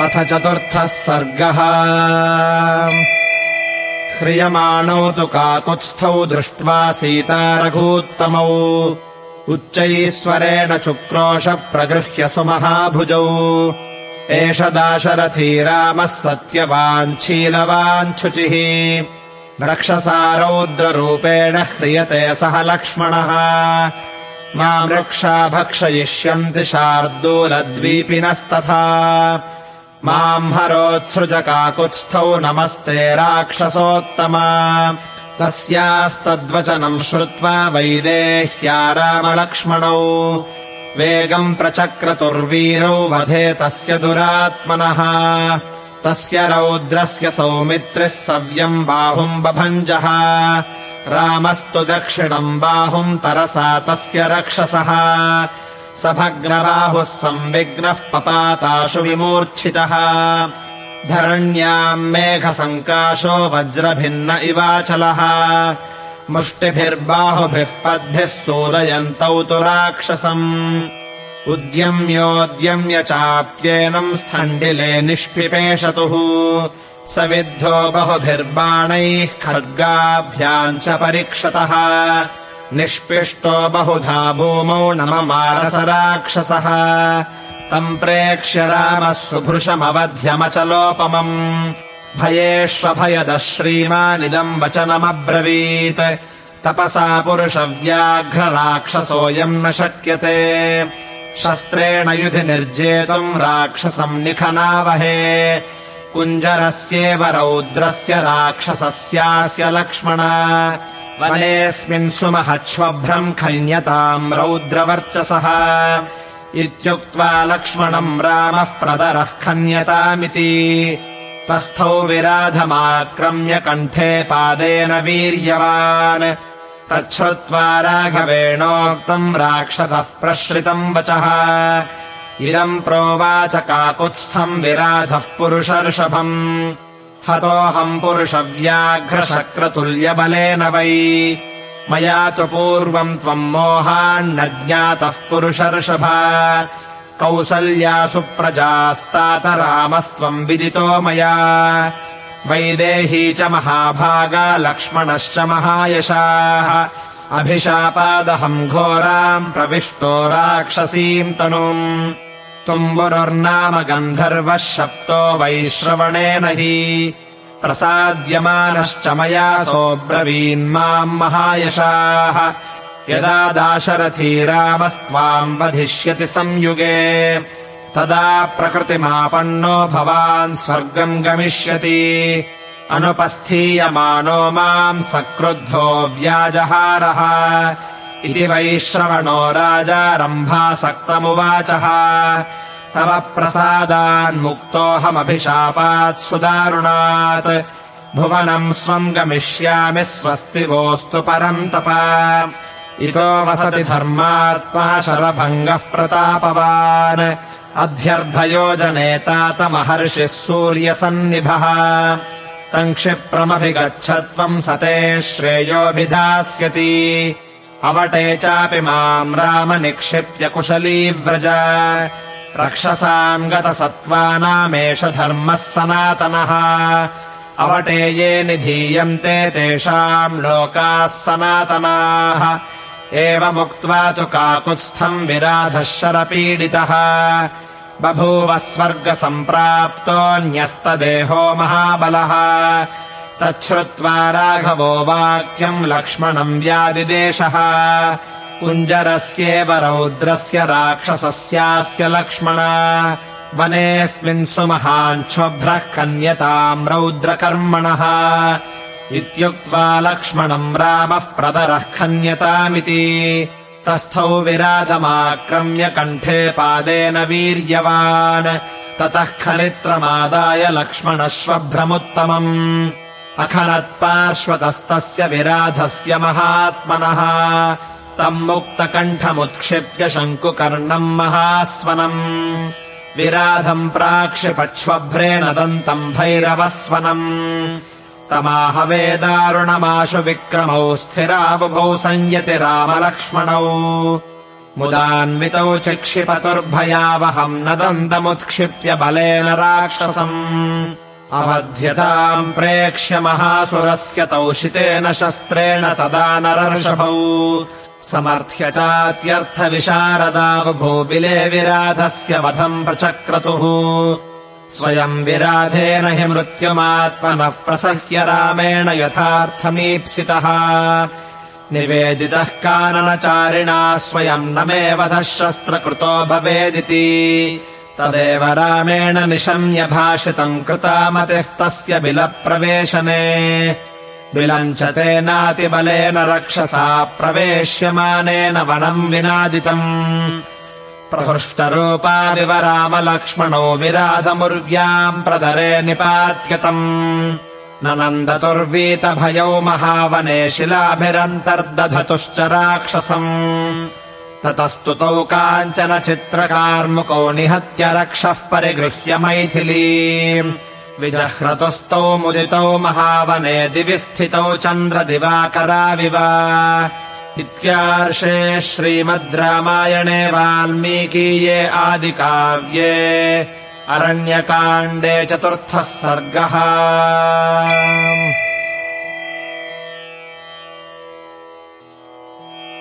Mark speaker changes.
Speaker 1: अथ चतुर्थः सर्गः। ह्रियमाणौ तु काकुत्स्थौ दृष्ट्वा सीता रघूत्तमौ उच्चैश्वरेण चुक्रोश प्रगृह्य सुमहाभुजौ। एष दाशरथी रामः सत्यवाञ्छीलवाञ्छुचिः। रक्षसारौद्ररूपेण ह्रियते सह लक्ष्मणः। माम् रक्षा भक्षयिष्यन्ति शार्दूलद्वीपिनस्तथा माम् हरोत्सृजकाकुत्स्थौ नमस्ते राक्षसोत्तमा। तस्यास्तद्वचनम् श्रुत्वा वैदेह्या रामलक्ष्मणौ वेगम् प्रचक्रतुर्वीरौ वधे तस्य दुरात्मनः। तस्य रौद्रस्य सौमित्रिः सव्यम् बाहुम् बभञ्जः। रामस्तु दक्षिणम् बाहुम् तरसा तस्य रक्षसः स भग्नबाहुः संविघ्नः पपाताशु विमूर्च्छितः। धरण्याम् मेघसङ्काशो वज्रभिन्न इवाचलः। मुष्टिभिर्बाहुभिः पद्भिः सोदयन्तौ तु राक्षसम्। उद्यम्योद्यम्य चाप्येनम् स्थण्डिले निष्पिपेशतुः स विद्धो बहुभिर्बाणैः खड्गाभ्याम् च परीक्षतः निष्पिष्टो बहुधा भूमौ नममारस राक्षसः तम् प्रेक्ष्य रामः सुभृशमवध्यमचलोपमम्। भयेष्वभयदः श्रीमानिदम् वचनमब्रवीत् तपसा पुरुषव्याघ्रराक्षसोऽयम् न शक्यते। शस्त्रेण युधि निर्जेतुम् राक्षसम् निखनावहे। कुञ्जरस्येव रौद्रस्य राक्षसस्यास्य लक्ष्मण वनेऽस्मिन् सुमहच्छ्वभ्रम् खन्यताम् रौद्रवर्चसः इत्युक्त्वा लक्ष्मणम् रामः प्रदरः खन्यतामिति। तस्थौ विराधमाक्रम्य कण्ठे पादेन वीर्यवान्। तच्छ्रुत्वा राघवेणोक्तम् राक्षसः प्रश्रितम् वचः। इदम् प्रोवाच काकुत्स्थम् विराधः पुरुषर्षभम् हतोऽहम् पुरुषव्याघ्रशक्रतुल्यबलेन वै। मया तु पूर्वम् त्वम् मोहान्न ज्ञातः पुरुषर्षभ। रामस्त्वम् विदितो मया। वैदेही च महाभागा लक्ष्मणश्च महायशाः। अभिशापादहम् घोराम् प्रविष्टो राक्षसीम् तनुम् तुम्बुरुर्नाम गन्धर्वः शप्तो वैश्रवणेन हि प्रसाद्यमानश्च मया सोऽब्रवीन्माम् महायशाः। यदा दाशरथी रामस्त्वाम् वधिष्यति संयुगे तदा प्रकृतिमापन्नो भवान् स्वर्गम् गमिष्यति। अनुपस्थीयमानो माम् सक्रुद्धो व्याजहारः इति वैश्रवणो राजा रम्भासक्तमुवाचः तव प्रसादान्मुक्तोऽहमभिशापात् सुदारुणात्। भुवनम् स्वम् गमिष्यामि स्वस्ति वोऽस्तु परम् तप। इतो वसति धर्मात्मा शरभङ्गः प्रतापवान्। अध्यर्धयोजनेतातमहर्षिः सूर्यसन्निभः। तम् क्षिप्रमभिगच्छ त्वम् सते श्रेयोभिधास्यति अवटे चापि माम् राम निक्षिप्य कुशलीव्रज। रक्षसाम् गतसत्त्वानामेष धर्मः सनातनः। अवटे ये निधीयन्ते तेषाम् लोकाः सनातनाः। एवमुक्त्वा तु काकुत्स्थम् विराधः शरपीडितः बभूव स्वर्गसम्प्राप्तोऽन्यस्तदेहो महाबलः तच्छ्रुत्वा राघवो वाक्यम् लक्ष्मणम् व्यादिदेशः कुञ्जरस्येव रौद्रस्य राक्षसस्यास्य लक्ष्मण। वनेऽस्मिन् सुमहाञ्छ्वभ्रः कन्यताम् रौद्रकर्मणः। इत्युक्त्वा लक्ष्मणम् रामः प्रदरः खन्यतामिति तस्थौ विराधमाक्रम्य कण्ठे पादेन वीर्यवान्। ततः खनित्रमादाय लक्ष्मणश्वभ्रमुत्तमम् अखनत्पार्श्वतस्तस्य विराधस्य महात्मनः। तम् मुक्तकण्ठमुत्क्षिप्य शङ्कुकर्णम् महास्वनम्। विराधम् प्राक्षिपच्छ्वभ्रेण दन्तम् भैरवस्वनम्। तमाहवेदारुणमाशु विक्रमौ स्थिराबुभौ संयति रामलक्ष्मणौ। मुदान्वितौ चिक्षिपतुर्भयावहम् न दन्तमुत्क्षिप्य बलेन राक्षसम् अवध्यताम् प्रेक्ष्य महासुरस्य तौषितेन शस्त्रेण तदा नरर्षभौ। समर्थ्य चात्यर्थविशारदावभूबिले विराधस्य वधम् प्रचक्रतुः। स्वयम् विराधेन हि मृत्युमात्मनः प्रसह्य रामेण यथार्थमीप्सितः। निवेदितः काननचारिणा स्वयम् न मे वधः शस्त्रकृतो भवेदिति तदेव रामेण निशम्य भाषितम् कृतामतिः तस्य बिलप्रवेशने च तेनातिबलेन रक्षसा प्रवेश्यमानेन वनम् विनादितम् प्रहृष्टरूपादिव रामलक्ष्मणो विराधमुर्व्याम् प्रदरे निपात्यतम् न नन्दतुर्वीतभयौ महावने शिलाभिरन्तर्दधतुश्च राक्षसम् ततस्तुतौ काञ्चन चित्रकार्मुकौ निहत्य रक्षः परिगृह्य मैथिली। विजह्रतुस्तौ मुदितौ महावने दिवि स्थितौ चन्द्रदिवाकराविव। इत्यार्षे श्रीमद् रामायणे वाल्मीकीये आदिकाव्ये अरण्यकाण्डे चतुर्थः सर्गः